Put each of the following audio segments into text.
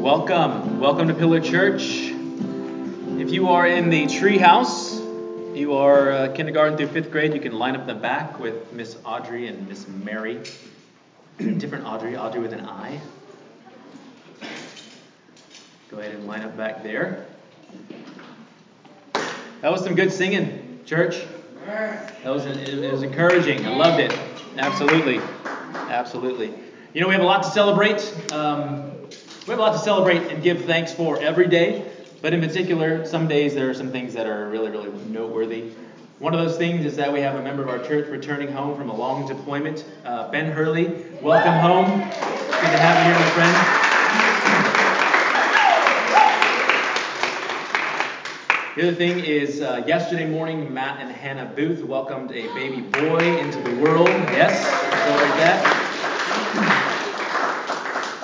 Welcome. Welcome to Pillar Church. If you are in the tree house, you are uh, kindergarten through fifth grade, you can line up the back with Miss Audrey and Miss Mary. Different Audrey, Audrey with an I. Go ahead and line up back there. That was some good singing, church. That was it was encouraging. I loved it. Absolutely, absolutely. You know we have a lot to celebrate. Um, we have a lot to celebrate and give thanks for every day, but in particular, some days there are some things that are really, really noteworthy. One of those things is that we have a member of our church returning home from a long deployment. Uh, ben Hurley, welcome home. Good to have you here, my friend. The other thing is, uh, yesterday morning, Matt and Hannah Booth welcomed a baby boy into the world. Yes, celebrate that.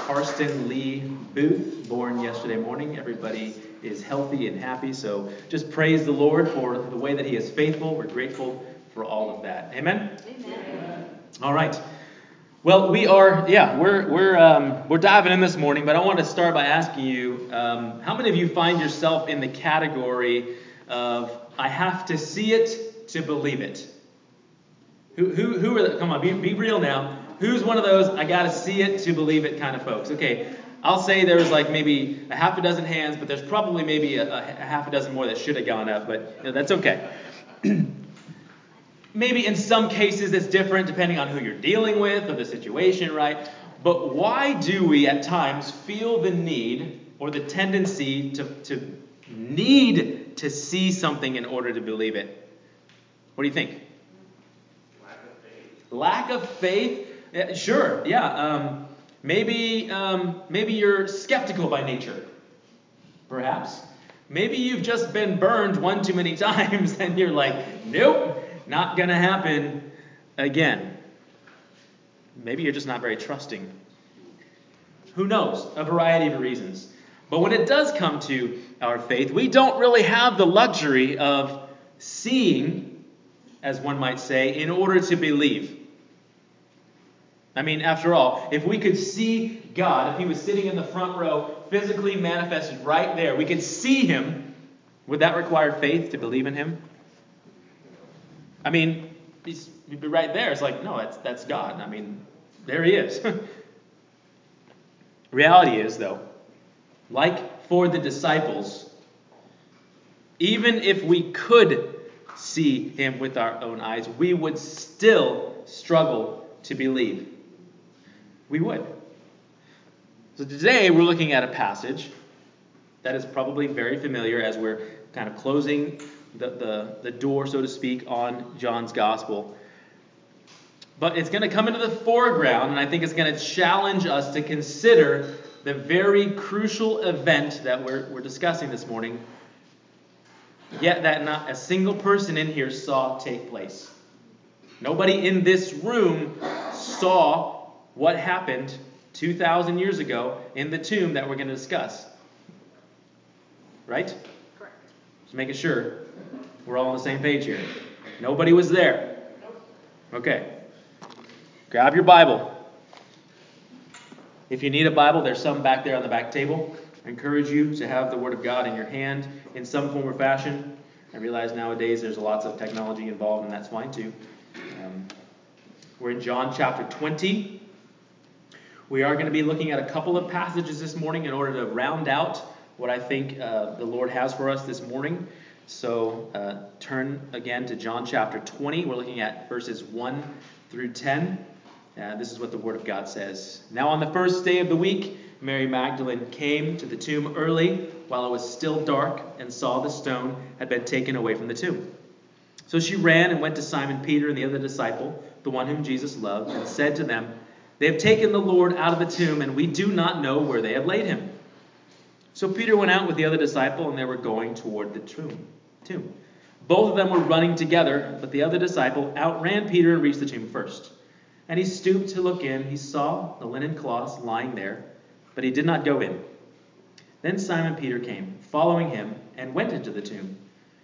Karsten Lee Booth, born yesterday morning. Everybody is healthy and happy, so just praise the Lord for the way that He is faithful. We're grateful for all of that. Amen. Amen. All right. Well, we are, yeah, we're we're um, we're diving in this morning, but I want to start by asking you, um, how many of you find yourself in the category of I have to see it to believe it? Who who who are the, come on, be be real now. Who's one of those I got to see it to believe it kind of folks? Okay, I'll say there's like maybe a half a dozen hands, but there's probably maybe a, a half a dozen more that should have gone up, but you know, that's okay. maybe in some cases it's different depending on who you're dealing with or the situation, right? But why do we at times feel the need or the tendency to, to need to see something in order to believe it? What do you think? Lack of faith. Lack of faith yeah, sure, yeah. Um, maybe, um, maybe you're skeptical by nature, perhaps. Maybe you've just been burned one too many times and you're like, nope, not to happen again. Maybe you're just not very trusting. Who knows? A variety of reasons. But when it does come to our faith, we don't really have the luxury of seeing, as one might say, in order to believe. I mean, after all, if we could see God, if He was sitting in the front row, physically manifested right there, we could see Him, would that require faith to believe in Him? I mean, He's he'd be right there. It's like, no, that's, that's God. I mean, there He is. Reality is, though, like for the disciples, even if we could see Him with our own eyes, we would still struggle to believe we would. So today we're looking at a passage that is probably very familiar as we're kind of closing the, the, the door, so to speak, on John's gospel. But it's going to come into the foreground, and I think it's going to challenge us to consider the very crucial event that we're, we're discussing this morning, yet that not a single person in here saw take place. Nobody in this room saw what happened 2,000 years ago in the tomb that we're going to discuss. Right? Correct. Just making sure we're all on the same page here. Nobody was there. Okay. Grab your Bible. If you need a Bible, there's some back there on the back table. I encourage you to have the Word of God in your hand in some form or fashion. I realize nowadays there's lots of technology involved, and that's fine too. Um, we're in John chapter 20. We are going to be looking at a couple of passages this morning in order to round out what I think uh, the Lord has for us this morning. So uh, turn again to John chapter 20. We're looking at verses 1 through 10. Uh, this is what the Word of God says. Now, on the first day of the week, Mary Magdalene came to the tomb early while it was still dark and saw the stone had been taken away from the tomb. So she ran and went to Simon Peter and the other disciple, the one whom Jesus loved, and said to them, they have taken the Lord out of the tomb, and we do not know where they have laid him. So Peter went out with the other disciple, and they were going toward the tomb. tomb. Both of them were running together, but the other disciple outran Peter and reached the tomb first. And he stooped to look in. He saw the linen cloths lying there, but he did not go in. Then Simon Peter came, following him, and went into the tomb.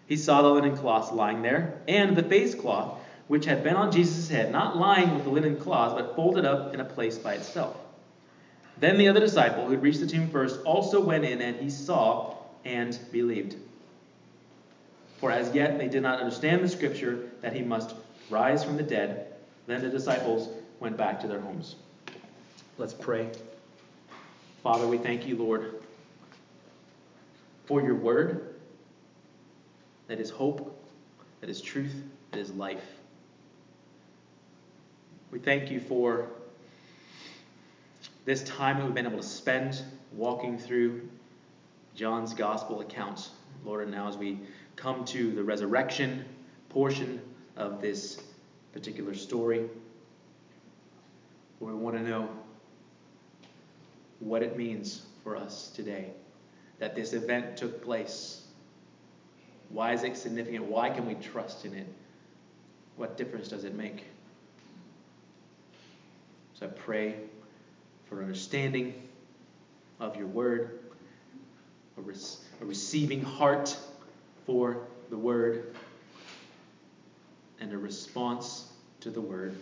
He saw the linen cloths lying there, and the face cloth which had been on Jesus' head, not lying with the linen cloths, but folded up in a place by itself. Then the other disciple, who had reached the tomb first, also went in, and he saw and believed. For as yet they did not understand the scripture that he must rise from the dead. Then the disciples went back to their homes. Let's pray. Father, we thank you, Lord, for your word that is hope, that is truth, that is life. We thank you for this time that we've been able to spend walking through John's gospel account. Lord, and now as we come to the resurrection portion of this particular story, we want to know what it means for us today that this event took place. Why is it significant? Why can we trust in it? What difference does it make? So I pray for understanding of your word, a, a receiving heart for the word, and a response to the word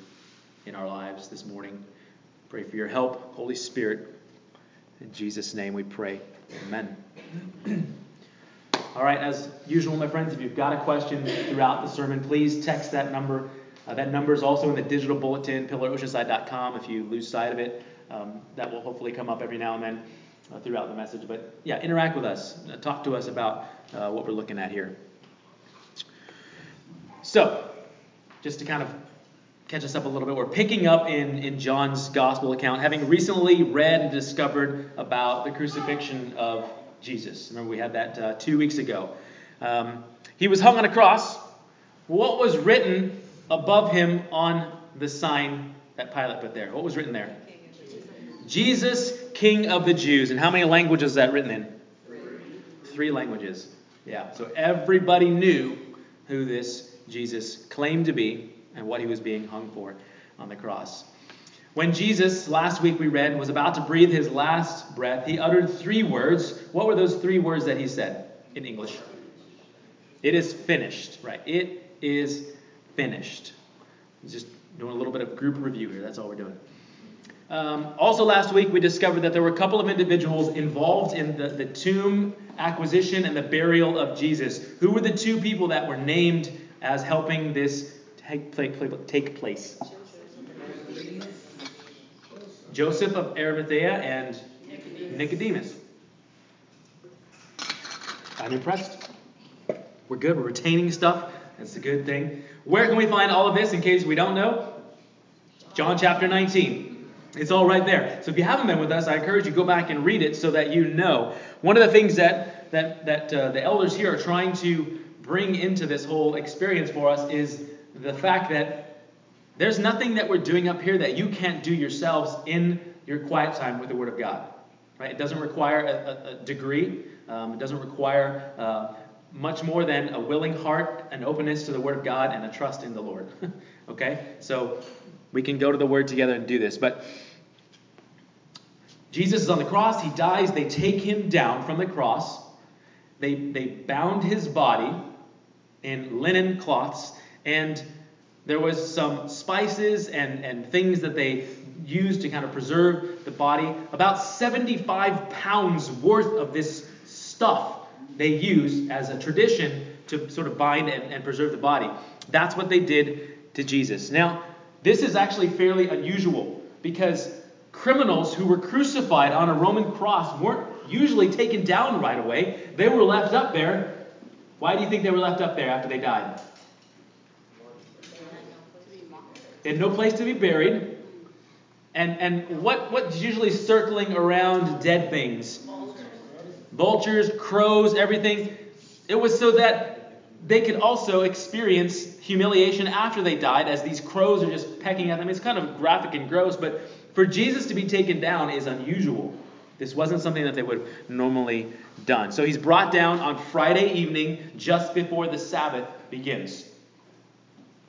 in our lives this morning. Pray for your help, Holy Spirit. In Jesus' name we pray. Amen. All right, as usual, my friends, if you've got a question throughout the sermon, please text that number. Uh, that number is also in the digital bulletin, pillaroceanside.com, if you lose sight of it. Um, that will hopefully come up every now and then uh, throughout the message. But yeah, interact with us. Uh, talk to us about uh, what we're looking at here. So, just to kind of catch us up a little bit, we're picking up in, in John's gospel account, having recently read and discovered about the crucifixion of Jesus. Remember, we had that uh, two weeks ago. Um, he was hung on a cross. What was written above him on the sign that Pilate put there? What was written there? Jesus, King of the Jews. And how many languages is that written in? Three. Three languages. Yeah. So everybody knew who this Jesus claimed to be and what he was being hung for on the cross. When Jesus, last week we read, was about to breathe his last breath, he uttered three words. What were those three words that he said in English? It is finished. Right. It is finished. Just doing a little bit of group review here. That's all we're doing. Um, also, last week we discovered that there were a couple of individuals involved in the, the tomb acquisition and the burial of Jesus. Who were the two people that were named as helping this take, take place? Joseph of Arimathea and Nicodemus. I'm impressed. We're good. We're retaining stuff. That's a good thing. Where can we find all of this in case we don't know? John chapter 19. It's all right there. So if you haven't been with us, I encourage you go back and read it so that you know. One of the things that that that uh, the elders here are trying to bring into this whole experience for us is the fact that there's nothing that we're doing up here that you can't do yourselves in your quiet time with the Word of God. Right? It doesn't require a, a, a degree. Um, it doesn't require uh, much more than a willing heart, an openness to the Word of God, and a trust in the Lord. okay? So we can go to the Word together and do this. But Jesus is on the cross. He dies. They take him down from the cross. They, they bound his body in linen cloths. And there was some spices and, and things that they used to kind of preserve the body. About 75 pounds worth of this stuff they use as a tradition to sort of bind and, and preserve the body. That's what they did to Jesus. Now, this is actually fairly unusual because criminals who were crucified on a Roman cross weren't usually taken down right away. They were left up there. Why do you think they were left up there after they died? They had no place to be buried. And, and what, what's usually circling around dead things? Vultures, crows, everything. It was so that they could also experience humiliation after they died as these crows are just pecking at them. It's kind of graphic and gross, but for Jesus to be taken down is unusual. This wasn't something that they would have normally done. So he's brought down on Friday evening just before the Sabbath begins.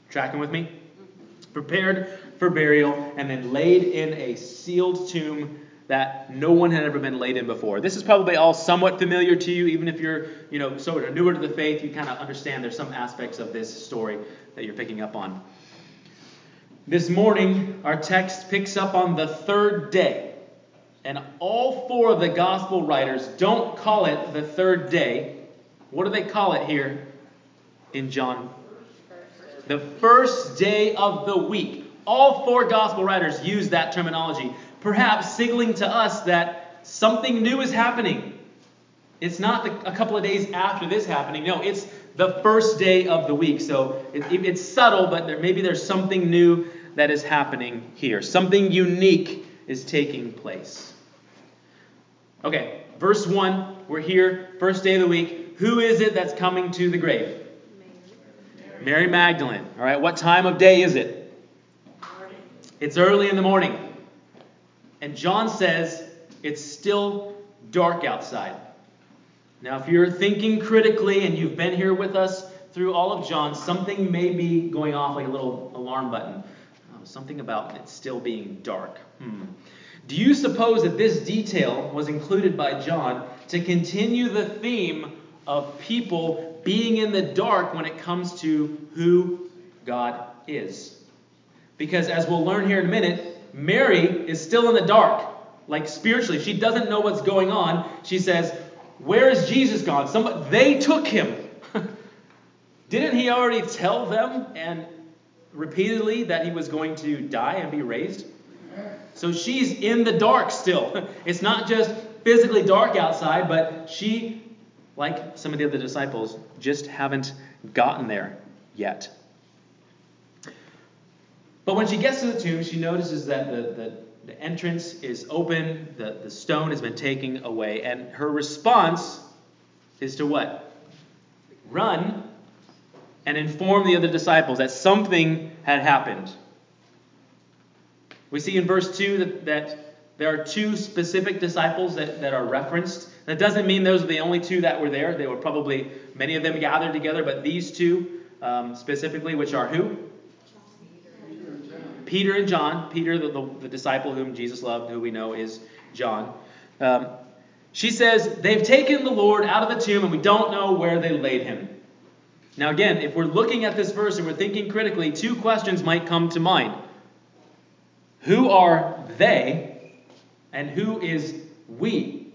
Tracking with me? Prepared for burial and then laid in a sealed tomb that no one had ever been laid in before. This is probably all somewhat familiar to you, even if you're, you know, sort of newer to the faith, you kind of understand there's some aspects of this story that you're picking up on. This morning, our text picks up on the third day. And all four of the gospel writers don't call it the third day. What do they call it here in John? The first day of the week. All four gospel writers use that terminology, perhaps signaling to us that something new is happening. It's not the, a couple of days after this happening. No, it's the first day of the week. So it, it, it's subtle, but there, maybe there's something new that is happening here. Something unique is taking place. Okay, verse 1, we're here, first day of the week. Who is it that's coming to the grave? Mary, Mary Magdalene. All right, what time of day is it? Morning. It's early in the morning. And John says it's still dark outside. Now, if you're thinking critically and you've been here with us through all of John, something may be going off like a little alarm button. Oh, something about it still being dark. Hmm. Do you suppose that this detail was included by John to continue the theme of people being in the dark when it comes to who God is? Because as we'll learn here in a minute, Mary is still in the dark, like spiritually. She doesn't know what's going on. She says, Where is Jesus gone? Somebody, they took him. Didn't he already tell them and repeatedly that he was going to die and be raised? So she's in the dark still. It's not just physically dark outside, but she, like some of the other disciples, just haven't gotten there yet. But when she gets to the tomb, she notices that the, the, the entrance is open, the, the stone has been taken away, and her response is to what? Run and inform the other disciples that something had happened. We see in verse 2 that, that there are two specific disciples that, that are referenced. That doesn't mean those are the only two that were there. There were probably many of them gathered together, but these two um, specifically, which are who? Peter and John. Peter, the, the, the, disciple whom Jesus loved, who we know is John. Um, she says, They've taken the Lord out of the tomb, and we don't know where they laid him. Now, again, if we're looking at this verse and we're thinking critically, two questions might come to mind. Who are they and who is we?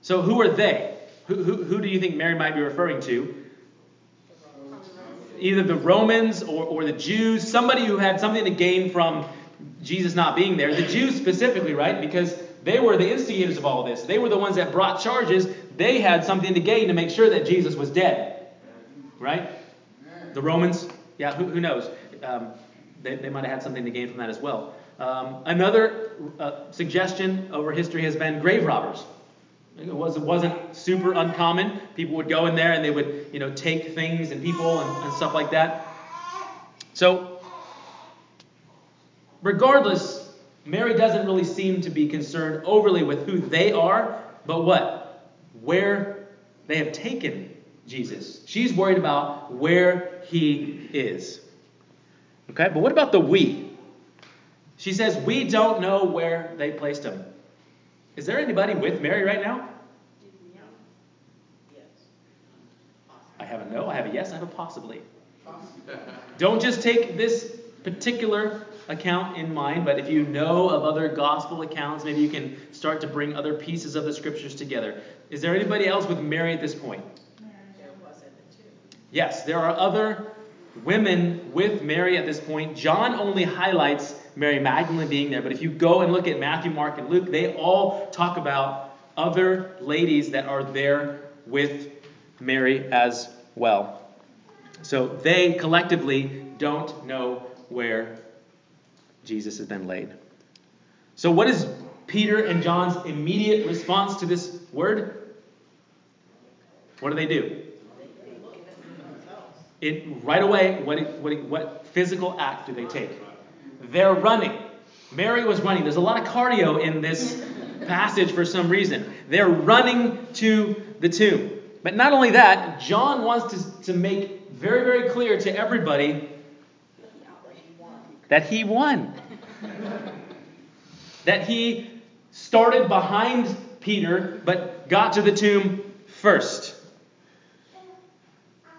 So, who are they? Who, who, who do you think Mary might be referring to? Either the Romans or, or the Jews, somebody who had something to gain from Jesus not being there. The Jews specifically, right? Because they were the instigators of all this. They were the ones that brought charges. They had something to gain to make sure that Jesus was dead. Right? The Romans? Yeah, who, who knows? Um, they, they might have had something to gain from that as well. Um, another uh, suggestion over history has been grave robbers. It, was, wasn't super uncommon. People would go in there and they would, you know, take things and people and, and stuff like that. So, regardless, Mary doesn't really seem to be concerned overly with who they are, but what? Where they have taken Jesus. She's worried about where he is. Okay, but what about the we? She says, We don't know where they placed him. Is there anybody with Mary right now? I have a no, I have a yes, I have a possibly. Don't just take this particular account in mind, but if you know of other gospel accounts, maybe you can start to bring other pieces of the scriptures together. Is there anybody else with Mary at this point? Yes, there are other women with Mary at this point. John only highlights Mary Magdalene being there, but if you go and look at Matthew, Mark, and Luke, they all talk about other ladies that are there with Mary as well. So they collectively don't know where Jesus has been laid. So, what is Peter and John's immediate response to this word? What do they do? It, right away, what, what, what physical act do they take? They're running. Mary was running. There's a lot of cardio in this passage for some reason. They're running to the tomb. But not only that, John wants to, to make very, very clear to everybody that he won. that he started behind Peter, but got to the tomb first.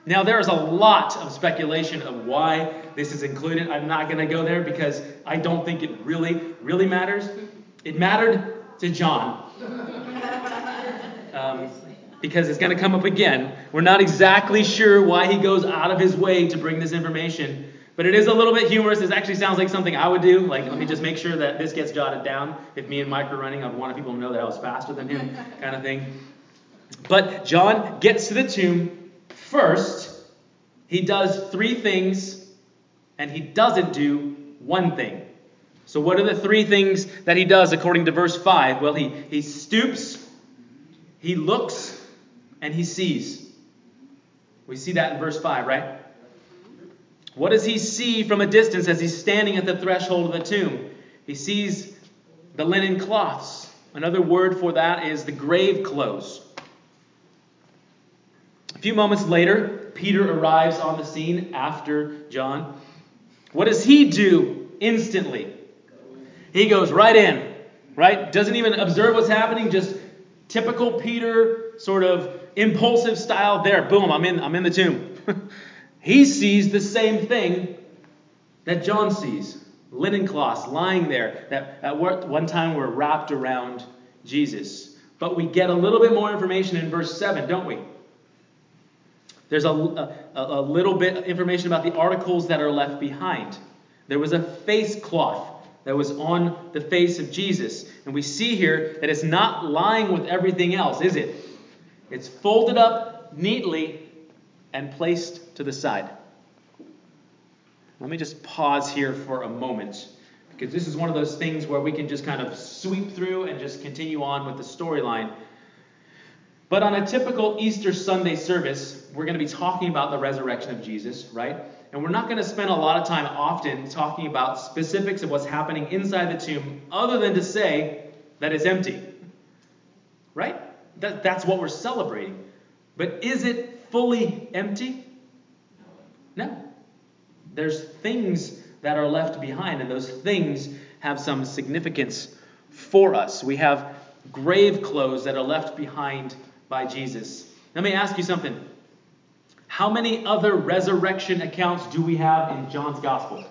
Now, there is a lot of speculation of why this is included. I'm not going to go there because I don't think it really, really matters. It mattered to John. Um, because it's going to come up again. We're not exactly sure why he goes out of his way to bring this information, but it is a little bit humorous. This actually sounds like something I would do. Like, let me just make sure that this gets jotted down. If me and Mike were running, I'd want people to know that I was faster than him, kind of thing. But John gets to the tomb first. He does three things, and he doesn't do one thing. So, what are the three things that he does according to verse 5? Well, he, he stoops, he looks, and he sees. We see that in verse 5, right? What does he see from a distance as he's standing at the threshold of the tomb? He sees the linen cloths. Another word for that is the grave clothes. A few moments later, Peter arrives on the scene after John. What does he do instantly? He goes right in, right? Doesn't even observe what's happening, just typical Peter sort of impulsive style there. Boom, I'm in I'm in the tomb. he sees the same thing that John sees. Linen cloths lying there that at one time were wrapped around Jesus. But we get a little bit more information in verse 7, don't we? There's a, a, a little bit of information about the articles that are left behind. There was a face cloth that was on the face of Jesus. And we see here that it's not lying with everything else, is it? It's folded up neatly and placed to the side. Let me just pause here for a moment because this is one of those things where we can just kind of sweep through and just continue on with the storyline but on a typical Easter Sunday service, we're going to be talking about the resurrection of Jesus, right? And we're not going to spend a lot of time often talking about specifics of what's happening inside the tomb, other than to say that it's empty. Right? That, that's what we're celebrating. But is it fully empty? No. There's things that are left behind, and those things have some significance for us. We have grave clothes that are left behind by Jesus. Let me ask you something. How many other resurrection accounts do we have in John's Gospel?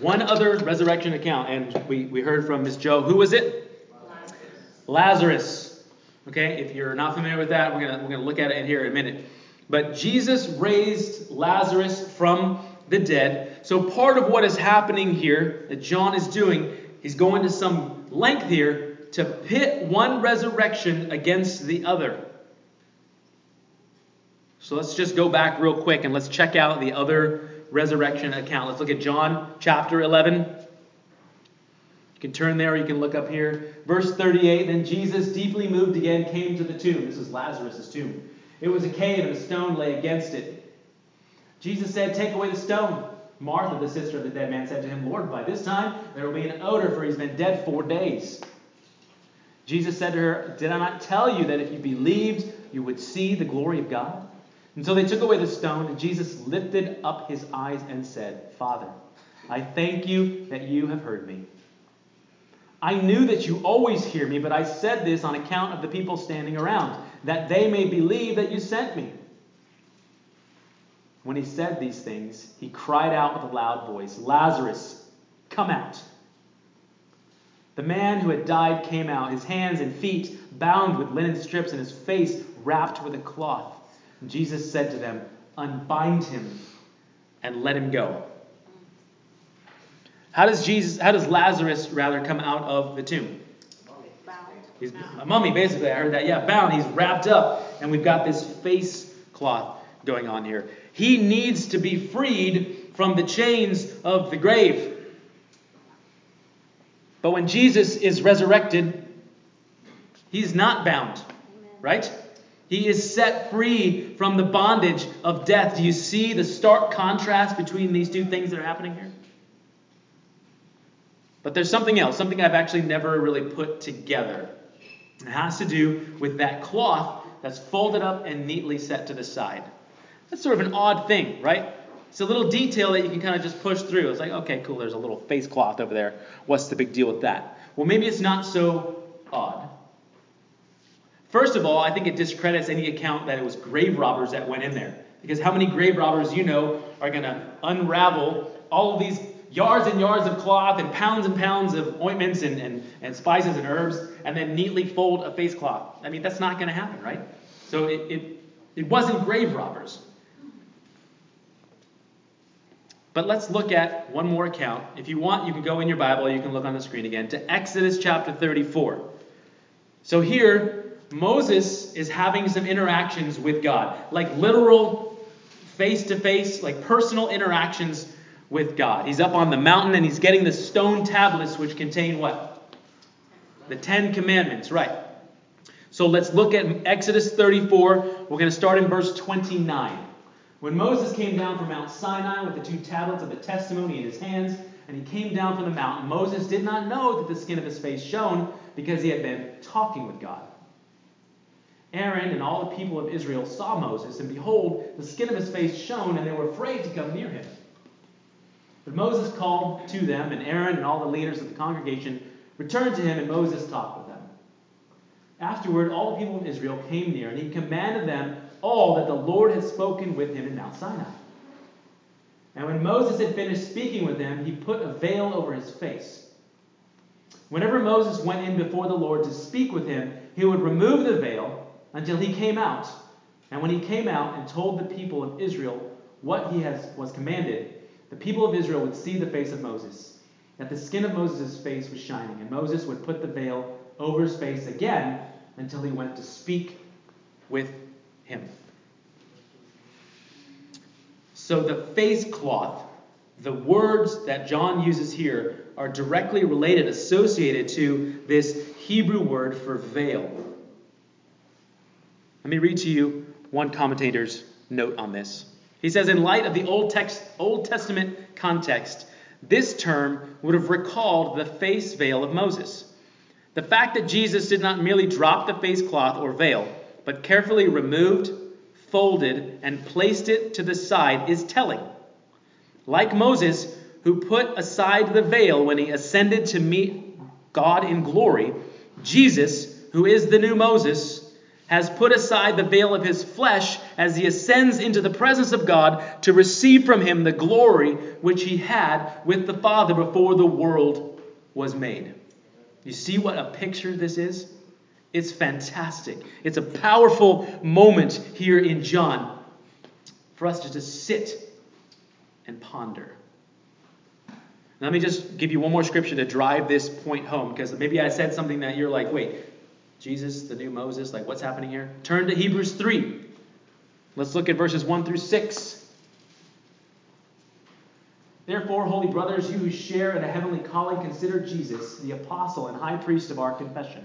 One other resurrection account, and we, we heard from Miss Joe. Who was it? Lazarus. Lazarus. Okay, if you're not familiar with that, we're gonna we're gonna look at it in here in a minute. But Jesus raised Lazarus from the dead. So part of what is happening here that John is doing, he's going to some length here to pit one resurrection against the other. So let's just go back real quick and let's check out the other resurrection account. Let's look at John chapter 11. You can turn there, you can look up here. Verse 38 Then Jesus, deeply moved again, came to the tomb. This is Lazarus' tomb. It was a cave, and a stone lay against it. Jesus said, Take away the stone. Martha, the sister of the dead man, said to him, Lord, by this time there will be an odor, for he's been dead four days. Jesus said to her, Did I not tell you that if you believed, you would see the glory of God? And so they took away the stone, and Jesus lifted up his eyes and said, Father, I thank you that you have heard me. I knew that you always hear me, but I said this on account of the people standing around, that they may believe that you sent me. When he said these things, he cried out with a loud voice, Lazarus, come out. The man who had died came out, his hands and feet bound with linen strips, and his face wrapped with a cloth. And Jesus said to them, Unbind him and let him go. How does Jesus, how does Lazarus rather come out of the tomb? Bound. He's a mummy, basically. I heard that. Yeah, bound. He's wrapped up, and we've got this face cloth going on here. He needs to be freed from the chains of the grave. But when Jesus is resurrected, he's not bound, right? He is set free from the bondage of death. Do you see the stark contrast between these two things that are happening here? But there's something else, something I've actually never really put together. It has to do with that cloth that's folded up and neatly set to the side. That's sort of an odd thing, right? It's a little detail that you can kind of just push through. It's like, okay, cool, there's a little face cloth over there. What's the big deal with that? Well, maybe it's not so odd. First of all, I think it discredits any account that it was grave robbers that went in there. Because how many grave robbers you know are going to unravel all of these yards and yards of cloth and pounds and pounds of ointments and, and, and spices and herbs and then neatly fold a face cloth? I mean, that's not going to happen, right? So it, it, it wasn't grave robbers. But let's look at one more account. If you want, you can go in your Bible, you can look on the screen again, to Exodus chapter 34. So here, Moses is having some interactions with God, like literal face to face, like personal interactions with God. He's up on the mountain and he's getting the stone tablets which contain what? The Ten Commandments, right. So let's look at Exodus 34. We're going to start in verse 29. When Moses came down from Mount Sinai with the two tablets of the testimony in his hands, and he came down from the mountain, Moses did not know that the skin of his face shone because he had been talking with God. Aaron and all the people of Israel saw Moses, and behold, the skin of his face shone, and they were afraid to come near him. But Moses called to them, and Aaron and all the leaders of the congregation returned to him, and Moses talked with them. Afterward, all the people of Israel came near, and he commanded them all that the Lord had spoken with him in Mount Sinai. And when Moses had finished speaking with them, he put a veil over his face. Whenever Moses went in before the Lord to speak with him, he would remove the veil until he came out. And when he came out and told the people of Israel what he has, was commanded, the people of Israel would see the face of Moses, that the skin of Moses' face was shining, and Moses would put the veil over his face again until he went to speak with him. So the face cloth, the words that John uses here, are directly related, associated to this Hebrew word for veil. Let me read to you one commentator's note on this. He says, in light of the Old, text, Old Testament context, this term would have recalled the face veil of Moses. The fact that Jesus did not merely drop the face cloth or veil, but carefully removed, folded, and placed it to the side is telling. Like Moses, who put aside the veil when he ascended to meet God in glory, Jesus, who is the new Moses, has put aside the veil of his flesh as he ascends into the presence of God to receive from him the glory which he had with the Father before the world was made. You see what a picture this is? It's fantastic. It's a powerful moment here in John for us just to sit and ponder. Let me just give you one more scripture to drive this point home because maybe I said something that you're like, wait, Jesus, the new Moses, like what's happening here? Turn to Hebrews 3. Let's look at verses 1 through 6. Therefore, holy brothers, you who share in a heavenly calling, consider Jesus, the apostle and high priest of our confession,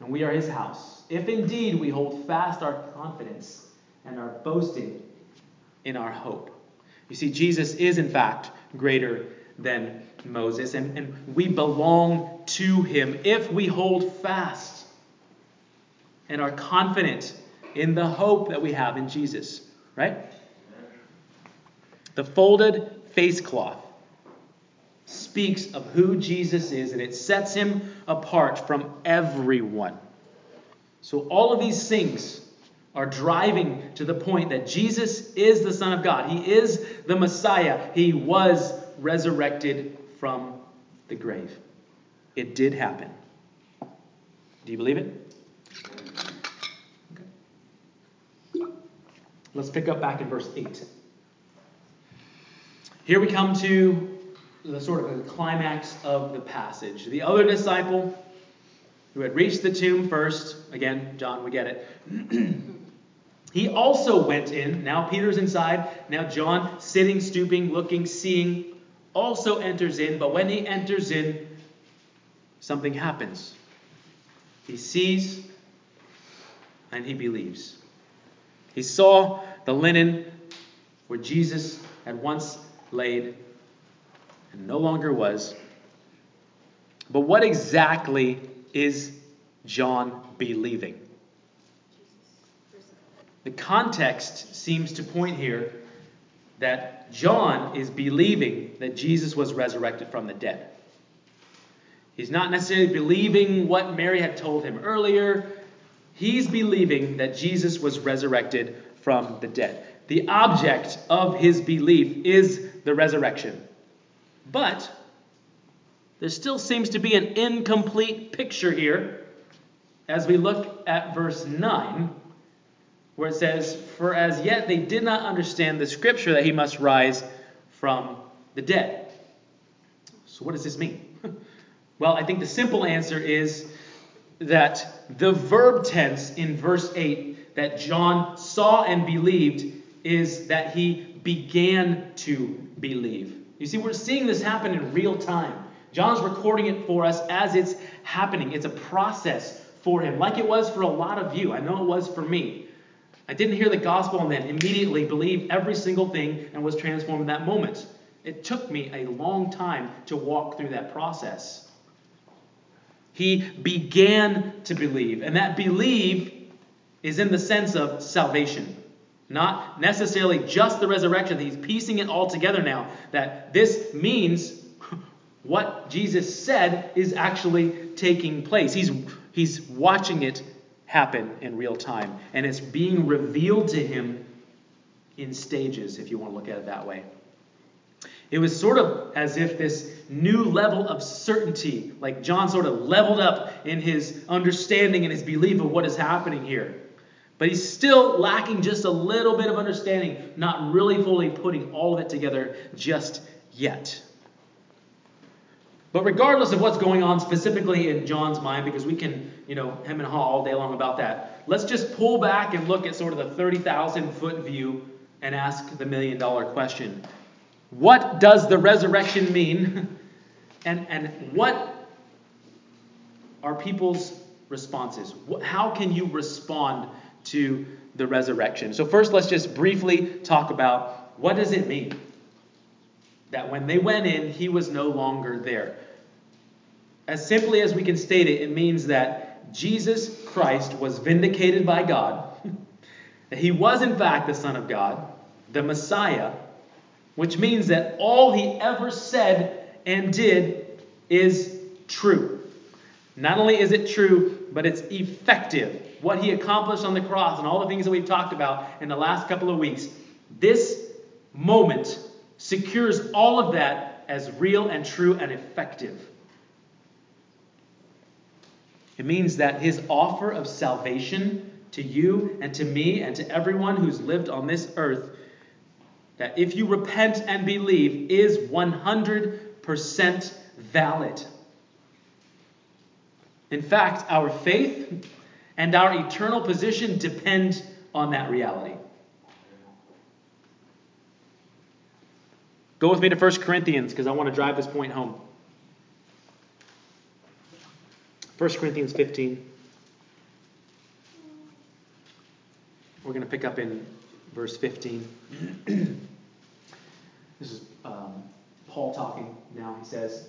and we are his house. If indeed we hold fast our confidence and our boasting in our hope. You see, Jesus is in fact greater than Moses, and, and we belong to him if we hold fast and are confident in the hope that we have in Jesus. Right? The folded face cloth speaks of who Jesus is and it sets him apart from everyone. So, all of these things are driving to the point that Jesus is the Son of God. He is the Messiah. He was resurrected from the grave. It did happen. Do you believe it? Okay. Let's pick up back in verse 8. Here we come to the sort of the climax of the passage. The other disciple who had reached the tomb first, again, John, we get it. he also went in. Now Peter's inside. Now John, sitting, stooping, looking, seeing, also enters in. But when he enters in, something happens. He sees and he believes. He saw the linen where Jesus had once laid and no longer was. But what exactly is John believing? The context seems to point here that John is believing that Jesus was resurrected from the dead. He's not necessarily believing what Mary had told him earlier. He's believing that Jesus was resurrected from the dead. The object of his belief is the resurrection. But there still seems to be an incomplete picture here as we look at verse 9, where it says, For as yet they did not understand the scripture that he must rise from the dead. So, what does this mean? well, I think the simple answer is that the verb tense in verse 8 that John saw and believed is that he began to believe. You see, we're seeing this happen in real time. John's recording it for us as it's happening. It's a process for him, like it was for a lot of you. I know it was for me. I didn't hear the gospel and then immediately believe every single thing and was transformed in that moment. It took me a long time to walk through that process. He began to believe, and that believe is in the sense of salvation. Not necessarily just the resurrection. He's piecing it all together now. That this means what Jesus said is actually taking place. He's, he's watching it happen in real time. And it's being revealed to him in stages, if you want to look at it that way. It was sort of as if this new level of certainty, like John sort of leveled up in his understanding and his belief of what is happening here. But he's still lacking just a little bit of understanding, not really fully putting all of it together just yet. But regardless of what's going on specifically in John's mind, because we can, you know, hem and haw all day long about that, let's just pull back and look at sort of the 30,000 foot view and ask the million dollar question. What does the resurrection mean? And, and what are people's responses? How can you respond to the resurrection. So first let's just briefly talk about what does it mean that when they went in he was no longer there. As simply as we can state it, it means that Jesus Christ was vindicated by God. that he was in fact the son of God, the Messiah, which means that all he ever said and did is true. Not only is it true, but it's effective. What he accomplished on the cross and all the things that we've talked about in the last couple of weeks, this moment secures all of that as real and true and effective. It means that his offer of salvation to you and to me and to everyone who's lived on this earth, that if you repent and believe, is 100% valid. In fact, our faith and our eternal position depend on that reality. Go with me to 1 Corinthians because I want to drive this point home. 1 Corinthians 15. We're going to pick up in verse 15. this is um, Paul talking now. He says,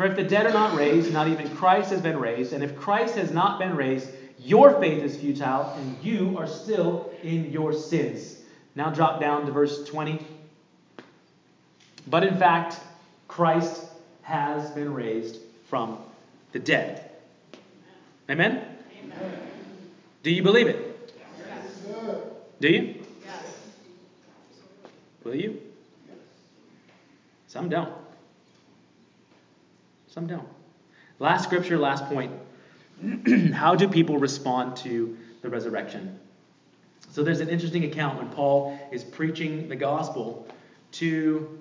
For if the dead are not raised, not even Christ has been raised. And if Christ has not been raised, your faith is futile, and you are still in your sins. Now drop down to verse 20. But in fact, Christ has been raised from the dead. Amen? Amen. Do you believe it? Yes. Do you? Yes. Will you? Some don't. Some don't. Last scripture, last point. How do people respond to the resurrection? So there's an interesting account when Paul is preaching the gospel to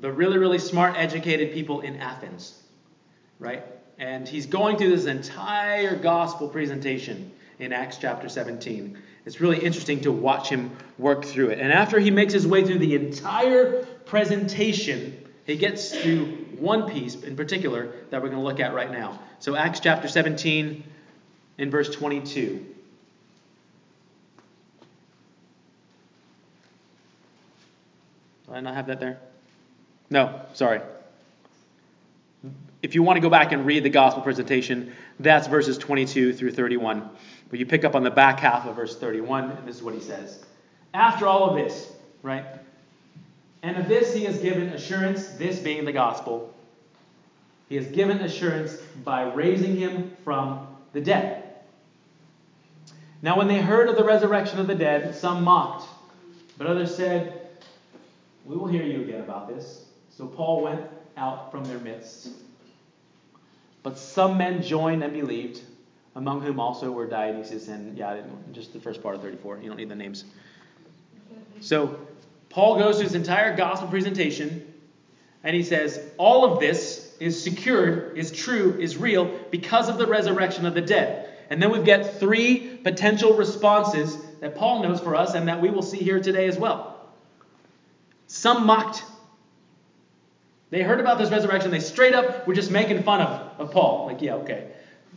the really, really smart, educated people in Athens, right? And he's going through this entire gospel presentation in Acts chapter 17. It's really interesting to watch him work through it. And after he makes his way through the entire presentation, he gets to one piece in particular that we're going to look at right now. So, Acts chapter 17, in verse 22. Do I not have that there? No, sorry. If you want to go back and read the gospel presentation, that's verses 22 through 31. But you pick up on the back half of verse 31, and this is what he says. After all of this, right? And of this he has given assurance, this being the gospel. He has given assurance by raising him from the dead. Now, when they heard of the resurrection of the dead, some mocked, but others said, We will hear you again about this. So Paul went out from their midst. But some men joined and believed, among whom also were Dionysius and, yeah, just the first part of 34. You don't need the names. So Paul goes through his entire gospel presentation, and he says, All of this is secured, is true, is real because of the resurrection of the dead. And then we've got three potential responses that Paul knows for us and that we will see here today as well. Some mocked. They heard about this resurrection. They straight up were just making fun of, of Paul. Like, yeah, okay.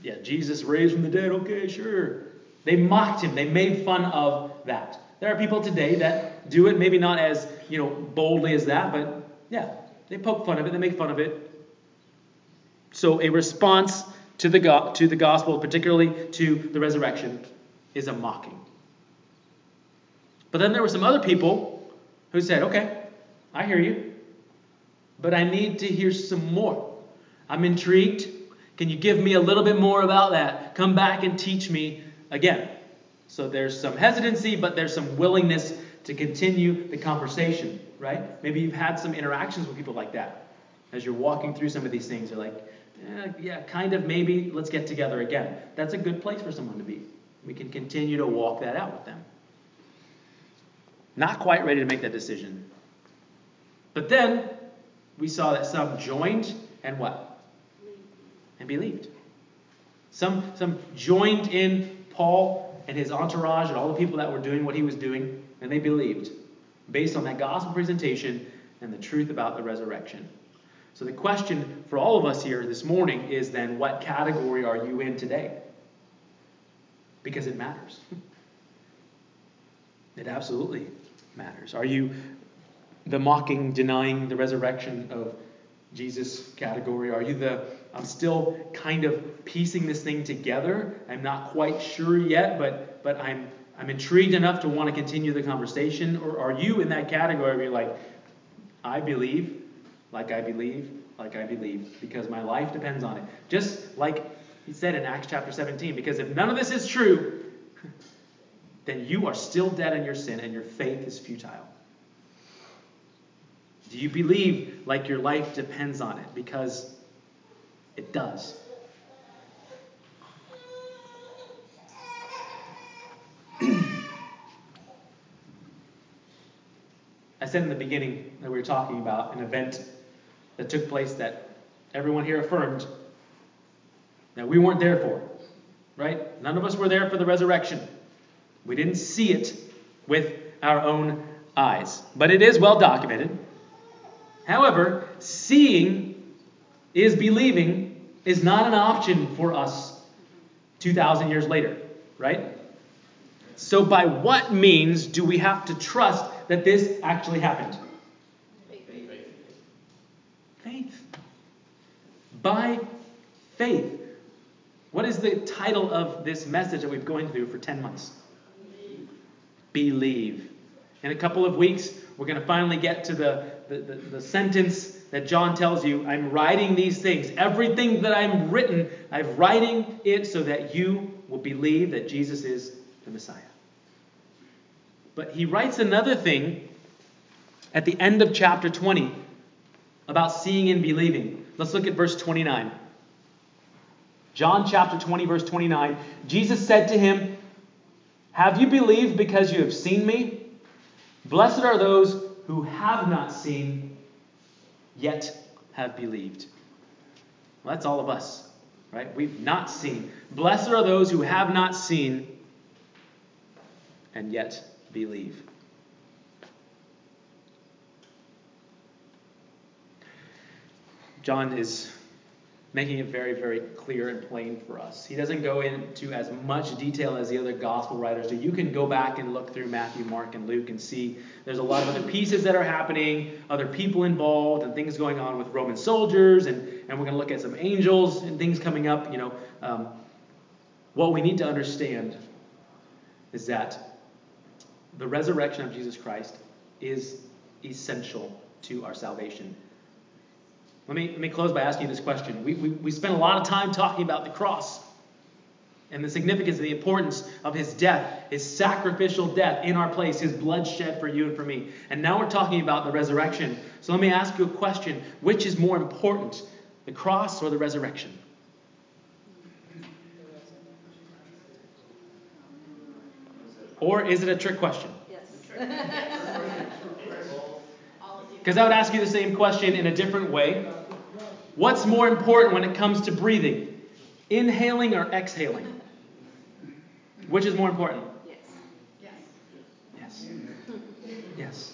Yeah, Jesus raised from the dead. Okay, sure. They mocked him. They made fun of that. There are people today that do it, maybe not as, you know, boldly as that, but yeah, they poke fun of it. They make fun of it. So a response to the, go- to the gospel, particularly to the resurrection, is a mocking. But then there were some other people who said, okay, I hear you, but I need to hear some more. I'm intrigued. Can you give me a little bit more about that? Come back and teach me again. So there's some hesitancy, but there's some willingness to continue the conversation, right? Maybe you've had some interactions with people like that. As you're walking through some of these things, you're like, eh, yeah, kind of, maybe, let's get together again. That's a good place for someone to be. We can continue to walk that out with them. Not quite ready to make that decision. But then we saw that some joined and what? And believed. Some, some joined in Paul and his entourage and all the people that were doing what he was doing, and they believed based on that gospel presentation and the truth about the resurrection. So the question for all of us here this morning is then what category are you in today? Because it matters. It absolutely matters. Are you the mocking, denying the resurrection of Jesus category? Are you the I'm still kind of piecing this thing together? I'm not quite sure yet, but but I'm I'm intrigued enough to want to continue the conversation. Or are you in that category where you're like, I believe, like I believe, like I believe, because my life depends on it. Just like he said in Acts chapter 17, because if none of this is true, then you are still dead in your sin and your faith is futile. Do you believe like your life depends on it? Because it does. I said in the beginning that we were talking about an event that took place that everyone here affirmed that we weren't there for. Right? None of us were there for the resurrection. We didn't see it with our own eyes. But it is well documented. However, seeing is believing is not an option for us 2,000 years later, right? So, by what means do we have to trust that this actually happened? Faith. Faith. By faith. What is the title of this message that we've been going through for 10 months? Believe. In a couple of weeks, we're going to finally get to the, the, the, the, sentence that John tells you I'm writing these things. Everything that I'm written, I'm writing it so that you will believe that Jesus is the Messiah. But he writes another thing at the end of chapter 20 about seeing and believing. Let's look at verse 29. John chapter 20, verse 29. Jesus said to him, Have you believed because you have seen me? Blessed are those who have not seen, yet have believed. Well, that's all of us, right? We've not seen. Blessed are those who have not seen, and yet believe. John is making it very, very clear and plain for us. He doesn't go into as much detail as the other gospel writers do. You can go back and look through Matthew, Mark, and Luke and see there's a lot of other pieces that are happening, other people involved, and things going on with Roman soldiers, and, and we're going to look at some angels and things coming up. You know, um, what we need to understand is that the resurrection of Jesus Christ is essential to our salvation. Let me, let me close by asking you this question. We, we, we spent a lot of time talking about the cross and the significance and the importance of his death, his sacrificial death in our place, his blood shed for you and for me. And now we're talking about the resurrection. So let me ask you a question which is more important, the cross or the resurrection? Or is it a trick question? Yes. Because I would ask you the same question in a different way. What's more important when it comes to breathing? Inhaling or exhaling? Which is more important? Yes. Yes. Yes. Yes.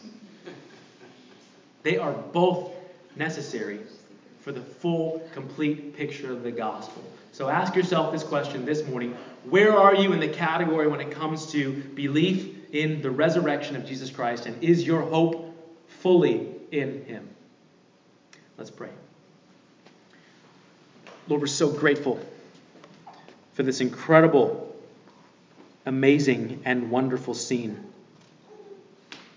They are both necessary for the full, complete picture of the gospel. So ask yourself this question this morning Where are you in the category when it comes to belief in the resurrection of Jesus Christ? And is your hope fully in Him. Let's pray. Lord, we're so grateful for this incredible, amazing, and wonderful scene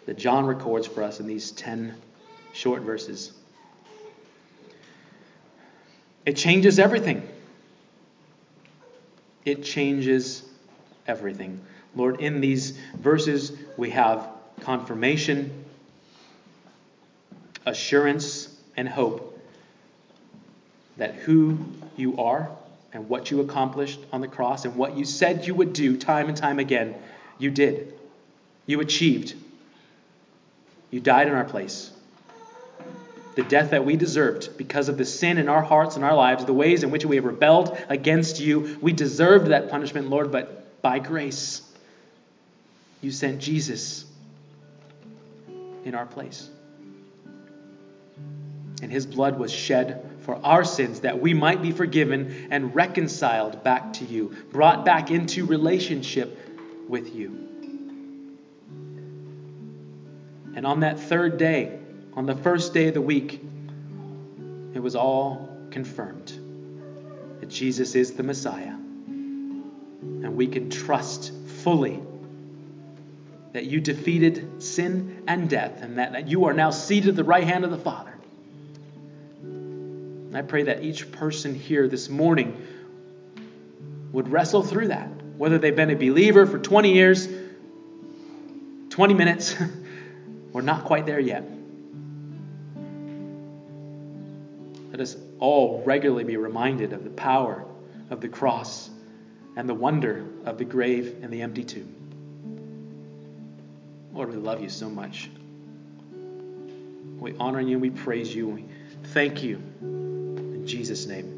that John records for us in these 10 short verses. It changes everything. It changes everything. Lord, in these verses, we have confirmation assurance and hope that who you are and what you accomplished on the cross and what you said you would do time and time again, you did. You achieved. You died in our place. The death that we deserved because of the sin in our hearts and our lives, the ways in which we have rebelled against you, we deserved that punishment, Lord, but by grace, you sent Jesus in our place and his blood was shed for our sins that we might be forgiven and reconciled back to you, brought back into relationship with you. And on that third day, on the first day of the week, it was all confirmed that Jesus is the Messiah. And we can trust fully that you defeated sin and death, and that you are now seated at the right hand of the Father I pray that each person here this morning would wrestle through that, whether they've been a believer for 20 years, 20 minutes, or not quite there yet. Let us all regularly be reminded of the power of the cross and the wonder of the grave and the empty tomb. Lord, we love you so much. We honor you and we praise you. We thank you. Jesus' name.